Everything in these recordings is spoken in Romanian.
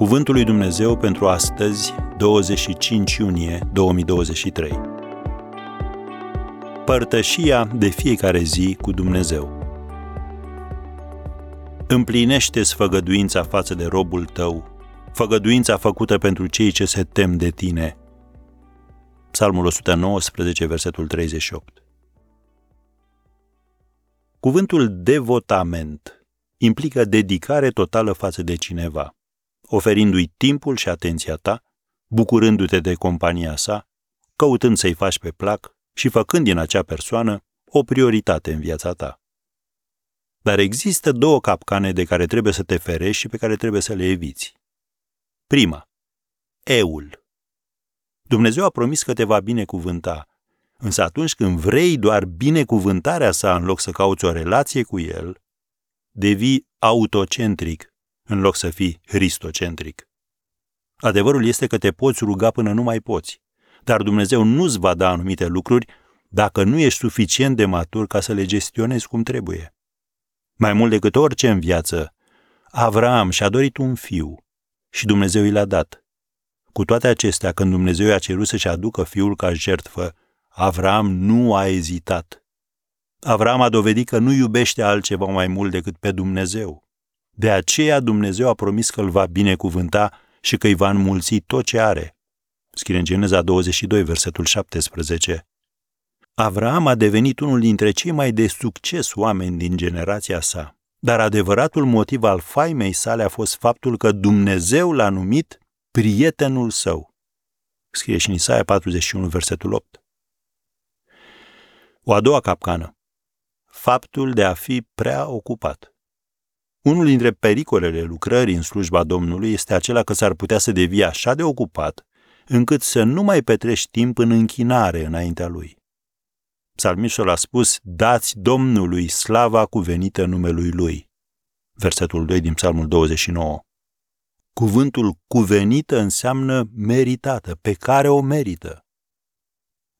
Cuvântul lui Dumnezeu pentru astăzi, 25 iunie 2023. Părtășia de fiecare zi cu Dumnezeu. Împlinește-ți făgăduința față de robul tău, făgăduința făcută pentru cei ce se tem de tine. Psalmul 119, versetul 38. Cuvântul devotament implică dedicare totală față de cineva, oferindu-i timpul și atenția ta, bucurându-te de compania sa, căutând să-i faci pe plac și făcând din acea persoană o prioritate în viața ta. Dar există două capcane de care trebuie să te ferești și pe care trebuie să le eviți. Prima, eul. Dumnezeu a promis că te va binecuvânta, însă atunci când vrei doar binecuvântarea sa în loc să cauți o relație cu el, devii autocentric în loc să fii hristocentric. Adevărul este că te poți ruga până nu mai poți, dar Dumnezeu nu-ți va da anumite lucruri dacă nu ești suficient de matur ca să le gestionezi cum trebuie. Mai mult decât orice în viață, Avram și-a dorit un fiu și Dumnezeu i l-a dat. Cu toate acestea, când Dumnezeu i-a cerut să-și aducă fiul ca jertfă, Avram nu a ezitat. Avram a dovedit că nu iubește altceva mai mult decât pe Dumnezeu. De aceea Dumnezeu a promis că îl va binecuvânta și că îi va înmulți tot ce are. Scrie în Geneza 22, versetul 17. Avram a devenit unul dintre cei mai de succes oameni din generația sa, dar adevăratul motiv al faimei sale a fost faptul că Dumnezeu l-a numit prietenul său. Scrie și în Isaia 41, versetul 8. O a doua capcană. Faptul de a fi prea ocupat. Unul dintre pericolele lucrării în slujba Domnului este acela că s-ar putea să devii așa de ocupat încât să nu mai petrești timp în închinare înaintea lui. Psalmistul a spus, dați Domnului slava cuvenită numelui lui. Versetul 2 din Psalmul 29. Cuvântul cuvenită înseamnă meritată, pe care o merită.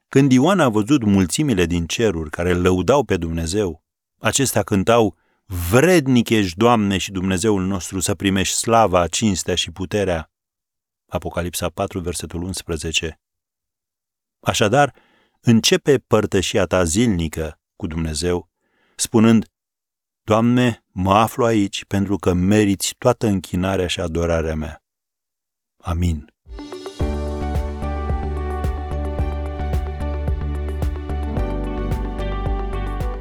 Când Ioan a văzut mulțimile din ceruri care lăudau pe Dumnezeu, acestea cântau, Vrednic ești, Doamne și Dumnezeul nostru, să primești slava, cinstea și puterea. Apocalipsa 4, versetul 11. Așadar, începe părtășia ta zilnică cu Dumnezeu, spunând, Doamne, mă aflu aici pentru că meriți toată închinarea și adorarea mea. Amin.